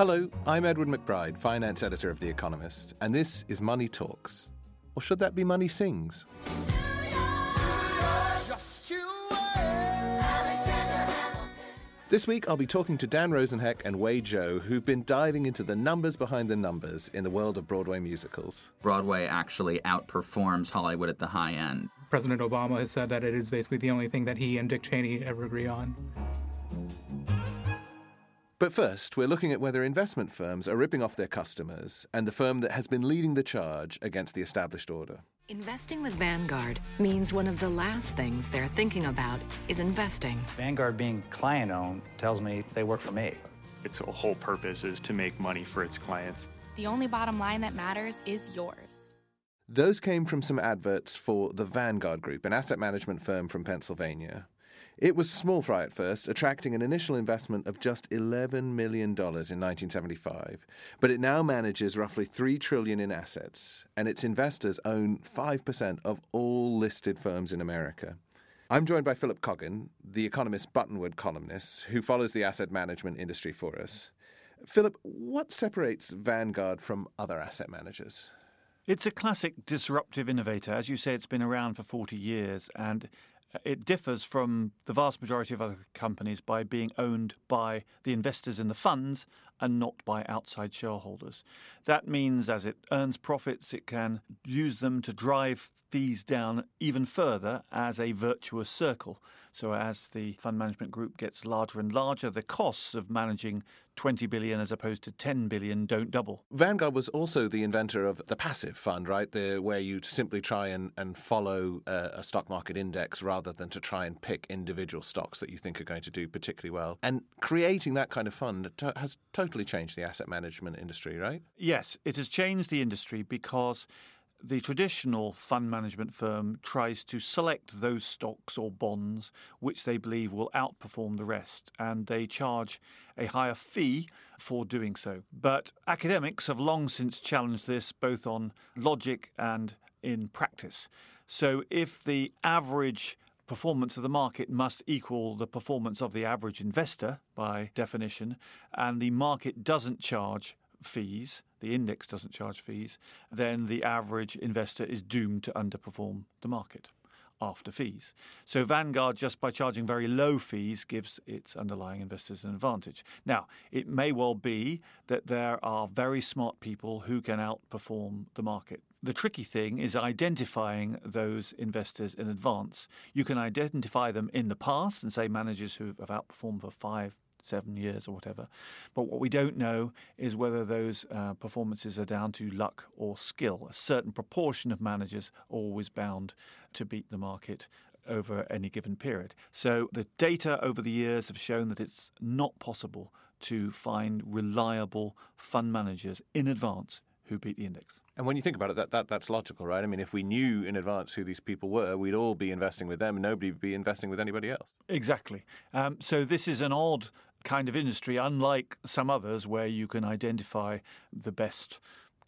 Hello, I'm Edward McBride, finance editor of The Economist, and this is Money Talks. Or should that be Money Sings? This week, I'll be talking to Dan Rosenheck and Wei Zhou, who've been diving into the numbers behind the numbers in the world of Broadway musicals. Broadway actually outperforms Hollywood at the high end. President Obama has said that it is basically the only thing that he and Dick Cheney ever agree on. But first, we're looking at whether investment firms are ripping off their customers and the firm that has been leading the charge against the established order. Investing with Vanguard means one of the last things they're thinking about is investing. Vanguard being client owned tells me they work for me. Its whole purpose is to make money for its clients. The only bottom line that matters is yours. Those came from some adverts for the Vanguard Group, an asset management firm from Pennsylvania. It was small fry at first, attracting an initial investment of just $11 million in 1975, but it now manages roughly 3 trillion in assets, and its investors own 5% of all listed firms in America. I'm joined by Philip Coggan, the Economist Buttonwood columnist, who follows the asset management industry for us. Philip, what separates Vanguard from other asset managers? It's a classic disruptive innovator. As you say, it's been around for 40 years and it differs from the vast majority of other companies by being owned by the investors in the funds and not by outside shareholders. That means as it earns profits, it can use them to drive fees down even further as a virtuous circle. So as the fund management group gets larger and larger, the costs of managing 20 billion as opposed to 10 billion don't double. Vanguard was also the inventor of the passive fund, right? The, where you simply try and, and follow a, a stock market index rather than to try and pick individual stocks that you think are going to do particularly well. And creating that kind of fund has totally changed the asset management industry, right? Yes, it has changed the industry because the traditional fund management firm tries to select those stocks or bonds which they believe will outperform the rest, and they charge a higher fee for doing so. But academics have long since challenged this both on logic and in practice. So if the average performance of the market must equal the performance of the average investor by definition, and the market doesn't charge fees, the index doesn't charge fees, then the average investor is doomed to underperform the market after fees. So Vanguard, just by charging very low fees, gives its underlying investors an advantage. Now, it may well be that there are very smart people who can outperform the market. The tricky thing is identifying those investors in advance. You can identify them in the past and say managers who have outperformed for five, seven years or whatever. But what we don't know is whether those uh, performances are down to luck or skill. A certain proportion of managers are always bound to beat the market over any given period. So the data over the years have shown that it's not possible to find reliable fund managers in advance who beat the index. And when you think about it, that, that that's logical, right? I mean, if we knew in advance who these people were, we'd all be investing with them, and nobody would be investing with anybody else. Exactly. Um, so this is an odd kind of industry, unlike some others where you can identify the best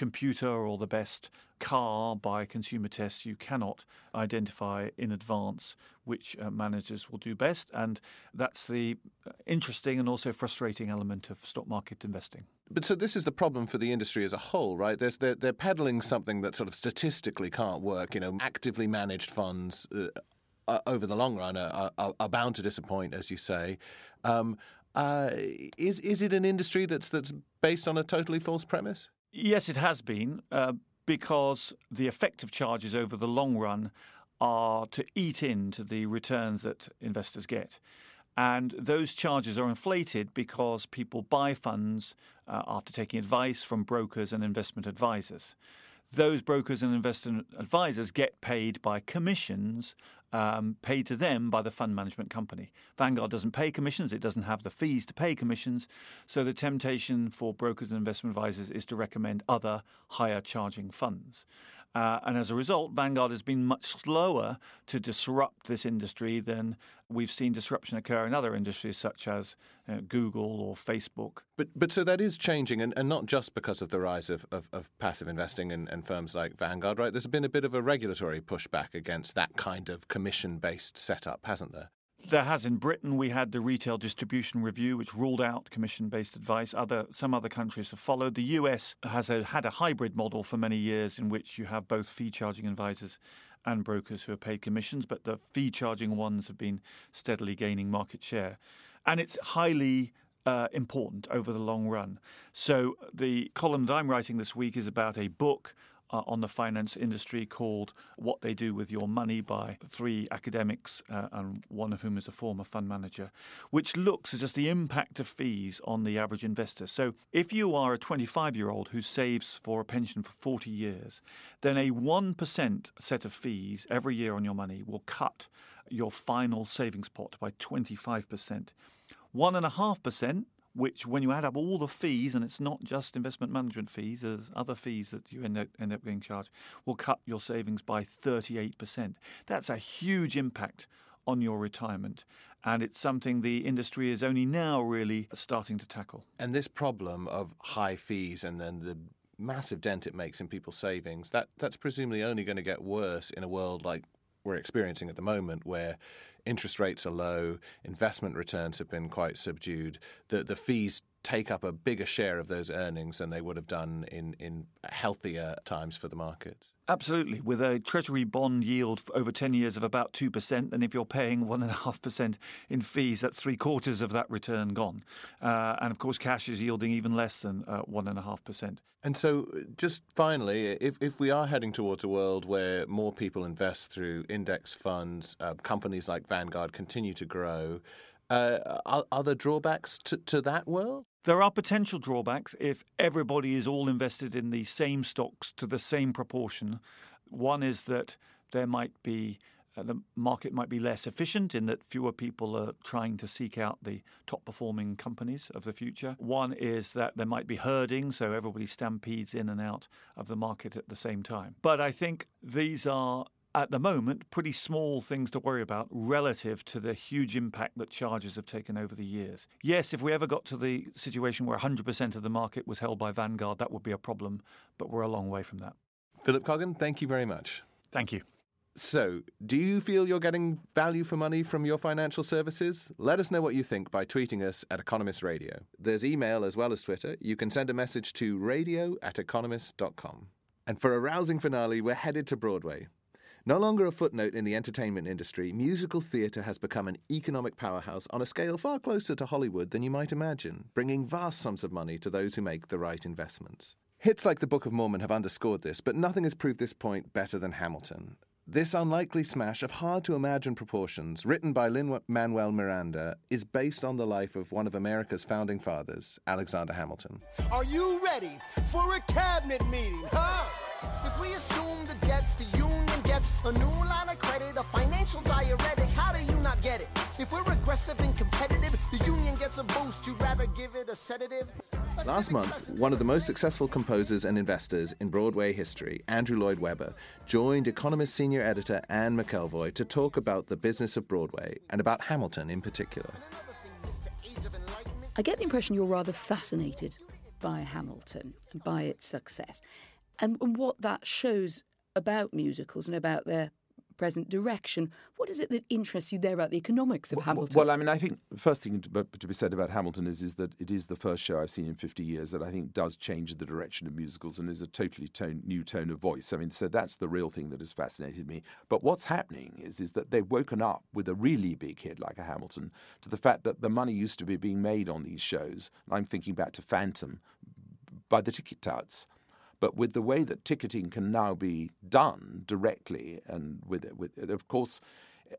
computer or the best car by consumer tests, you cannot identify in advance which uh, managers will do best. And that's the interesting and also frustrating element of stock market investing. But so this is the problem for the industry as a whole, right? They're, they're, they're peddling something that sort of statistically can't work. You know, actively managed funds uh, uh over the long run are, are, are, bound to disappoint, as you say. Um, uh, is is it an industry that's that's based on a totally false premise? Yes, it has been uh, because the effective charges over the long run are to eat into the returns that investors get. And those charges are inflated because people buy funds uh, after taking advice from brokers and investment advisors. Those brokers and investment advisors get paid by commissions um, paid to them by the fund management company. Vanguard doesn't pay commissions, it doesn't have the fees to pay commissions. So the temptation for brokers and investment advisors is to recommend other higher charging funds. Uh, and as a result, Vanguard has been much slower to disrupt this industry than we've seen disruption occur in other industries such as uh, Google or Facebook. But but so that is changing, and, and not just because of the rise of, of, of passive investing and, and firms like Vanguard, right? There's been a bit of a regulatory pushback against that kind of commission based setup, hasn't there? There has in Britain. We had the Retail Distribution Review, which ruled out commission-based advice. Other some other countries have followed. The US has a, had a hybrid model for many years, in which you have both fee-charging advisors and brokers who are paid commissions, but the fee-charging ones have been steadily gaining market share, and it's highly uh, important over the long run. So the column that I'm writing this week is about a book uh, on the finance industry called What They Do with Your Money by three academics, uh, and one of whom is a former fund manager, which looks at just the impact of fees on the average investor. So if you are a 25 year old who saves for a pension for 40 years, then a 1% set of fees every year on your money will cut your final savings pot by 25%. 1.5% which, when you add up all the fees, and it's not just investment management fees, there's other fees that you end up, end up being charged, will cut your savings by 38%. That's a huge impact on your retirement. And it's something the industry is only now really starting to tackle. And this problem of high fees and then the massive dent it makes in people's savings, that, that's presumably only going to get worse in a world like we're experiencing at the moment, where interest rates are low, investment returns have been quite subdued, the the fees take up a bigger share of those earnings than they would have done in, in healthier times for the markets. Absolutely. With a Treasury bond yield over 10 years of about 2%, and if you're paying 1.5% in fees, that's three quarters of that return gone. Uh, and of course, cash is yielding even less than uh, 1.5%. And so, just finally, if, if we are heading towards a world where more people invest through index funds, uh, companies like Vanguard continue to grow, uh, are, are, there drawbacks to, to that world? There are potential drawbacks if everybody is all invested in the same stocks to the same proportion. One is that there might be uh, the market might be less efficient in that fewer people are trying to seek out the top performing companies of the future. One is that there might be herding, so everybody stampedes in and out of the market at the same time. But I think these are at the moment, pretty small things to worry about relative to the huge impact that charges have taken over the years. Yes, if we ever got to the situation where 100% of the market was held by Vanguard, that would be a problem, but we're a long way from that. Philip Coggan, thank you very much. Thank you. So, do you feel you're getting value for money from your financial services? Let us know what you think by tweeting us at Economist Radio. There's email as well as Twitter. You can send a message to radio at economist.com. And for a rousing finale, we're headed to Broadway. No longer a footnote in the entertainment industry, musical theatre has become an economic powerhouse on a scale far closer to Hollywood than you might imagine, bringing vast sums of money to those who make the right investments. Hits like the Book of Mormon have underscored this, but nothing has proved this point better than Hamilton. This unlikely smash of hard to imagine proportions, written by Lin Manuel Miranda, is based on the life of one of America's founding fathers, Alexander Hamilton. Are you ready for a cabinet meeting, huh? If we assume the debts the union gets, a new line of credit, a financial diuretic, how do you not get it? If we're aggressive and competitive, the union gets a boost, you'd rather give it a sedative? Last month, one of the most successful composers and investors in Broadway history, Andrew Lloyd Webber, joined Economist senior editor Anne McElvoy to talk about the business of Broadway and about Hamilton in particular. I get the impression you're rather fascinated by Hamilton and by its success and, and what that shows about musicals and about their present direction. What is it that interests you there about the economics of well, Hamilton? Well, I mean, I think the first thing to, to, be said about Hamilton is, is that it is the first show I've seen in 50 years that I think does change the direction of musicals and is a totally tone, new tone of voice. I mean, so that's the real thing that has fascinated me. But what's happening is, is that they've woken up with a really big hit like a Hamilton to the fact that the money used to be being made on these shows. I'm thinking back to Phantom by the ticket touts but with the way that ticketing can now be done directly, and with, with of course, eh,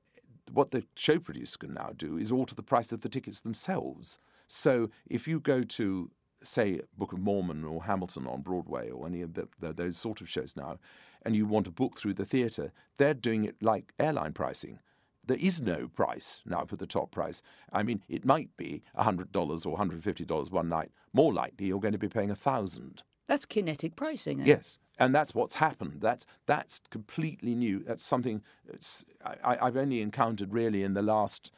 what the show producer can now do is alter the price of the tickets themselves. So if you go to say, Book of Mormon or Hamilton on Broadway or any of the, the, those sort of shows now, and you want to book through the theatre, they're doing it like airline pricing. There is no price now for the top price. I mean, it might be $100 or $150 one night. More likely, you're going to be paying a thousand. That's kinetic pricing. Eh? Yes, and that's what's happened. That's that's completely new. That's something I, I've only encountered really in the last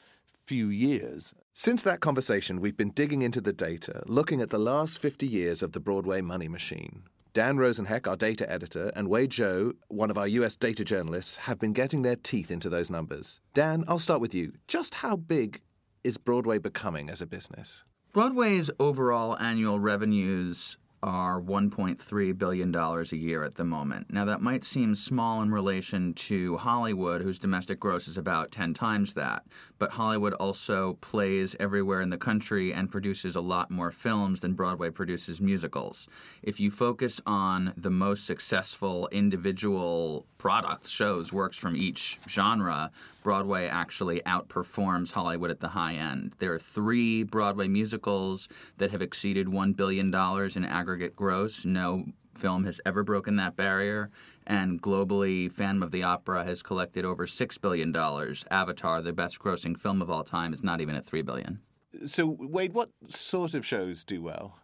few years. Since that conversation, we've been digging into the data, looking at the last 50 years of the Broadway money machine. Dan Rosenheck, our data editor, and Wade Zhou, one of our US data journalists, have been getting their teeth into those numbers. Dan, I'll start with you. Just how big is Broadway becoming as a business? Broadway's overall annual revenues are $1.3 billion a year at the moment. Now, that might seem small in relation to Hollywood, whose domestic gross is about 10 times that, but Hollywood also plays everywhere in the country and produces a lot more films than Broadway produces musicals. If you focus on the most successful individual products, shows, works from each genre, Broadway actually outperforms Hollywood at the high end. There are three Broadway musicals that have exceeded $1 billion in aggregate gross. No film has ever broken that barrier. And globally, Phantom of the Opera has collected over $6 billion. Avatar, the best grossing film of all time, is not even at 3 billion. So, Wade, what sort of shows do well?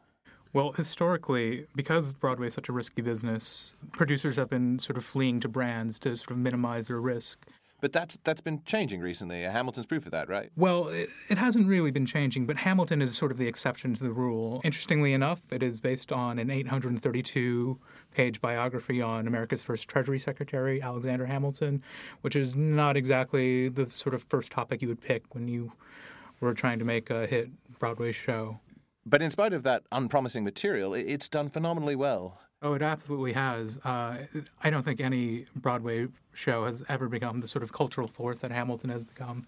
Well, historically, because Broadway is such a risky business, producers have been sort of fleeing to brands to sort of minimize their risk. But that's that's been changing recently. Hamilton's proof of that, right? Well, it, it, hasn't really been changing, but Hamilton is sort of the exception to the rule. Interestingly enough, it is based on an 832 page biography on America's first Treasury Secretary, Alexander Hamilton, which is not exactly the sort of first topic you would pick when you were trying to make a hit Broadway show. But in spite of that unpromising material, it's done phenomenally well. Oh, it absolutely has. Uh, I don't think any Broadway show has ever become the sort of cultural force that Hamilton has become.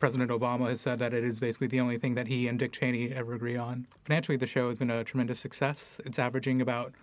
President Obama has said that it is basically the only thing that he and Dick Cheney ever agree on. Financially, the show has been a tremendous success. It's averaging about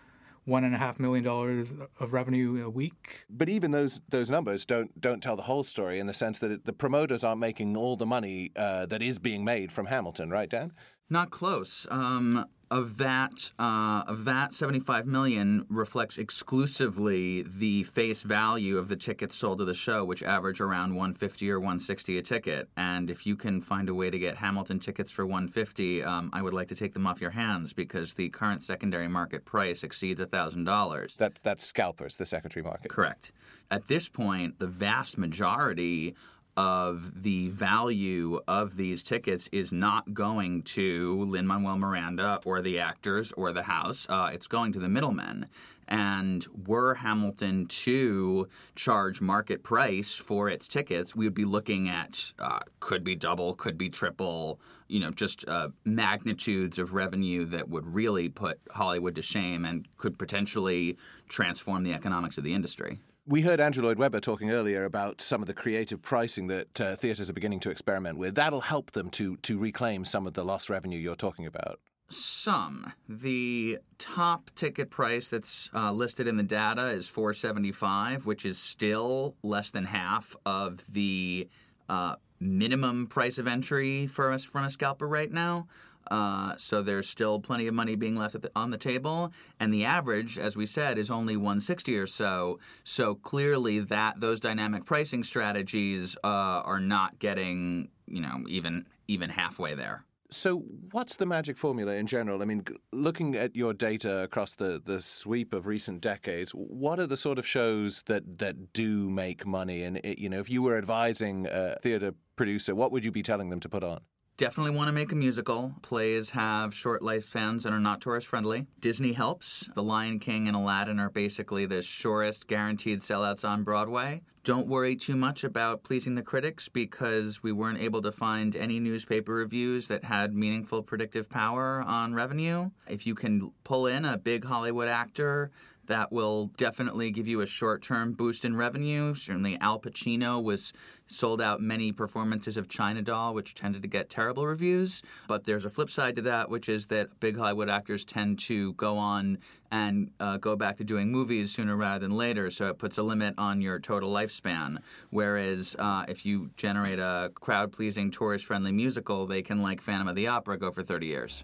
one and a half million dollars of revenue a week. But even those those numbers don't don't tell the whole story in the sense that it, the promoters aren't making all the money uh, that is being made from Hamilton, right, Dan? Not close. Um, of that uh, of that 75 million reflects exclusively the face value of the tickets sold to the show which average around 150 or 160 a ticket. And if you can find a way to get hamilton tickets for 150 um, i would like to take them off your hands because the current secondary market price exceeds $1000 that, that's scalpers the secondary market. Correct. At this point the vast majority of the value of these tickets is not going to Lin Manuel Miranda or the actors or the house. Uh, it's going to the middlemen. And were Hamilton to charge market price for its tickets, we would be looking at uh, could be double, could be triple, you know, just uh, magnitudes of revenue that would really put Hollywood to shame and could potentially transform the economics of the industry. We heard Andrew Lloyd Webber talking earlier about some of the creative pricing that uh, theatres are beginning to experiment with. That'll help them to to reclaim some of the lost revenue you're talking about. Some. The top ticket price that's uh, listed in the data is 475, which is still less than half of the uh, minimum price of entry for us from a scalper right now. Uh, so there's still plenty of money being left the, on the table, and the average, as we said, is only 160 or so. So clearly, that those dynamic pricing strategies uh, are not getting you know even even halfway there. So, what's the magic formula in general? I mean, looking at your data across the, the sweep of recent decades, what are the sort of shows that, that do make money? And, it, you know, if you were advising a theater producer, what would you be telling them to put on? Definitely want to make a musical. Plays have short lifespans and are not tourist friendly. Disney helps. The Lion King and Aladdin are basically the surest guaranteed sellouts on Broadway. Don't worry too much about pleasing the critics because we weren't able to find any newspaper reviews that had meaningful predictive power on revenue. If you can pull in a big Hollywood actor, that will definitely give you a short term boost in revenue. Certainly, Al Pacino was sold out many performances of China Doll, which tended to get terrible reviews. But there's a flip side to that, which is that big Hollywood actors tend to go on and uh, go back to doing movies sooner rather than later. So it puts a limit on your total lifespan. Whereas uh, if you generate a crowd pleasing, tourist friendly musical, they can, like Phantom of the Opera, go for 30 years.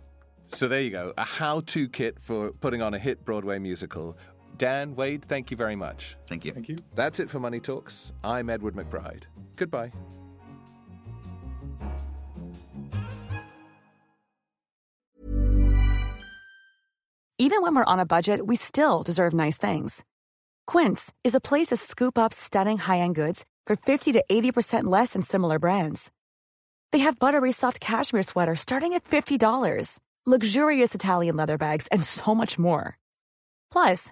So there you go, a how-to kit for putting on a hit Broadway musical. Dan, Wade, thank you very much. Thank you. Thank you. That's it for Money Talks. I'm Edward McBride. Goodbye. Even when we're on a budget, we still deserve nice things. Quince is a place to scoop up stunning high-end goods for 50 to 80% less than similar brands. They have buttery soft cashmere sweaters starting at $50, luxurious Italian leather bags, and so much more. Plus,